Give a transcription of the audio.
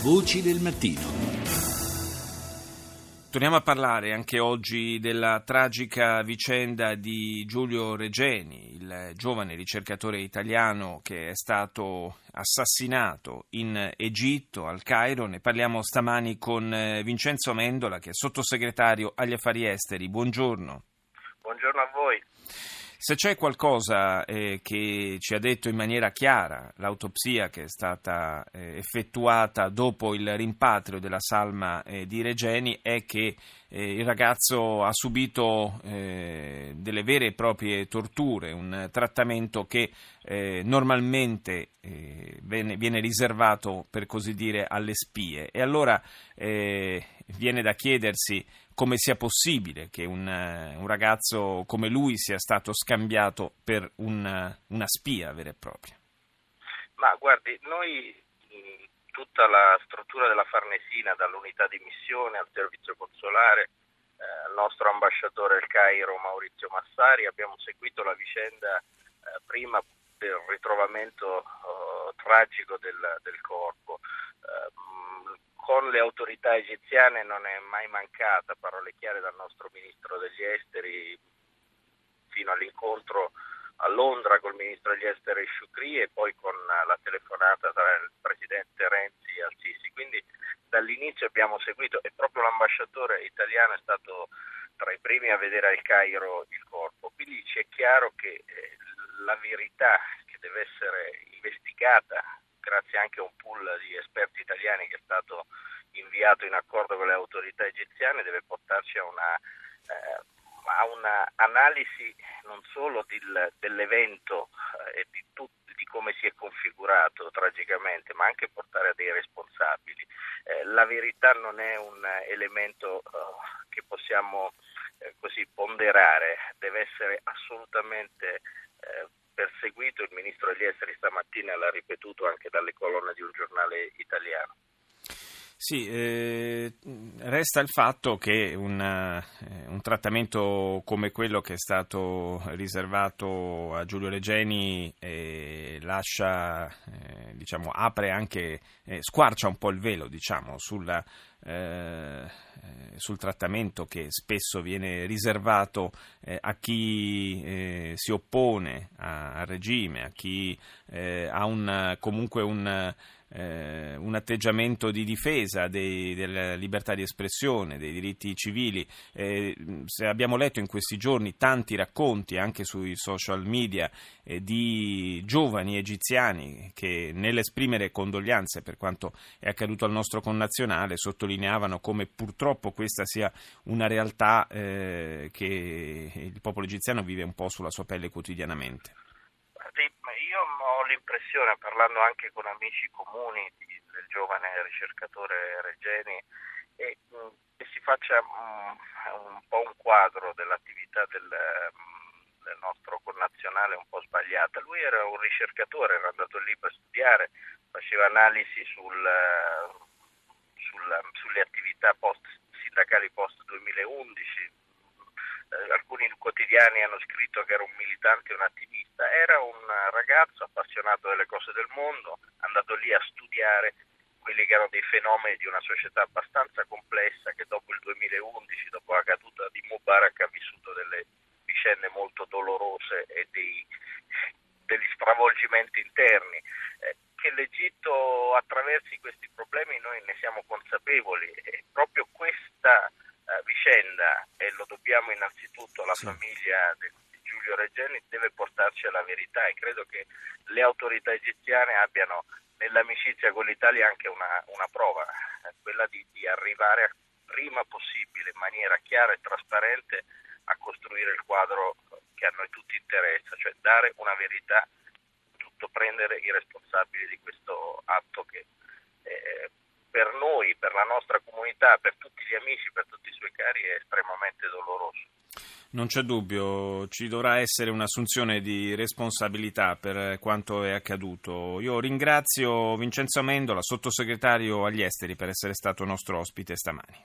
Voci del mattino. Torniamo a parlare anche oggi della tragica vicenda di Giulio Regeni, il giovane ricercatore italiano che è stato assassinato in Egitto, al Cairo. Ne parliamo stamani con eh, Vincenzo Mendola, che è sottosegretario agli affari esteri. Buongiorno. Buongiorno a voi. Se c'è qualcosa eh, che ci ha detto in maniera chiara l'autopsia che è stata eh, effettuata dopo il rimpatrio della salma eh, di Regeni è che eh, il ragazzo ha subito eh, delle vere e proprie torture, un trattamento che eh, normalmente viene, viene, riservato per così dire alle spie. E allora viene da chiedersi come sia possibile che un, un, ragazzo come lui sia stato scambiato per un, una spia vera e propria. Ma guardi, noi tutta la struttura della Farnesina, dall'unità di missione al servizio consolare, eh, al nostro ambasciatore al Cairo Maurizio Massari, abbiamo seguito la vicenda eh, prima del ritrovamento oh, tragico del, del corpo. Con le autorità egiziane non è mai mancata, parole chiare dal nostro ministro degli esteri fino all'incontro a Londra col ministro degli esteri Shukri e poi con la telefonata tra il presidente Renzi e Al-Sisi. Quindi dall'inizio abbiamo seguito e proprio l'ambasciatore italiano è stato tra i primi a vedere al Cairo il corpo. Quindi ci è chiaro che eh, la verità che deve essere investigata grazie anche a un pool di esperti italiani che è stato inviato in accordo con le autorità egiziane, deve portarci a una, eh, a un'analisi non solo del, dell'evento eh, e di, tut, di, come si è configurato tragicamente, ma anche portare a dei responsabili. Eh, la verità non è un elemento eh, che possiamo eh, così ponderare, deve essere assolutamente perseguito, il ministro degli esteri stamattina l'ha ripetuto anche dalle colonne di un giornale italiano. Sì, eh, resta il fatto che un, eh, un, trattamento come quello che è stato riservato a Giulio Regeni eh, lascia, eh, diciamo, apre anche, eh, squarcia un po' il velo diciamo, sulla, eh, sul trattamento che spesso viene riservato a chi si oppone al regime, a chi ha un, comunque un eh, un atteggiamento di difesa dei, della libertà di espressione, dei diritti civili. Eh, abbiamo letto in questi giorni tanti racconti anche sui social media eh, di giovani egiziani che nell'esprimere condoglianze per quanto è accaduto al nostro connazionale sottolineavano come purtroppo questa sia una realtà eh, che il popolo egiziano vive un po' sulla sua pelle quotidianamente io ho l'impressione, parlando anche con amici comuni di, del giovane ricercatore Regeni, e, mm, che si faccia mh, mm, un po' un quadro dell'attività del, mm, del nostro connazionale un po' sbagliata. Lui era un ricercatore, era andato lì per studiare, faceva analisi sul, sul, sulle attività post, sindacali post 2011, eh, alcuni quotidiani hanno scritto che era un militante, un attivista, era un ragazzo appassionato delle cose del mondo, andato lì a studiare quelli che erano dei fenomeni di una società abbastanza complessa che dopo il 2011, dopo la caduta di Mubarak, ha vissuto delle vicende molto dolorose e dei, degli stravolgimenti interni. Eh, che l'Egitto attraversi questi problemi noi ne siamo consapevoli e proprio questa eh, vicenda, e lo dobbiamo innanzitutto alla sì. famiglia di Giulio Regeni, deve portarci alla verità e credo che le autorità egiziane abbiano nell'amicizia con l'Italia anche una, una prova, eh, quella di, di arrivare prima possibile in maniera chiara e trasparente a costruire il quadro che a noi tutti interessa, cioè dare una verità, tutto prendere i responsabili di questo atto che eh, per noi, per la nostra comunità, per tutti gli amici, per tutti i suoi cari è estremamente doloroso. Non c'è dubbio, ci dovrà essere un'assunzione di responsabilità per quanto è accaduto. Io ringrazio Vincenzo Amendola, sottosegretario agli esteri, per essere stato nostro ospite stamani.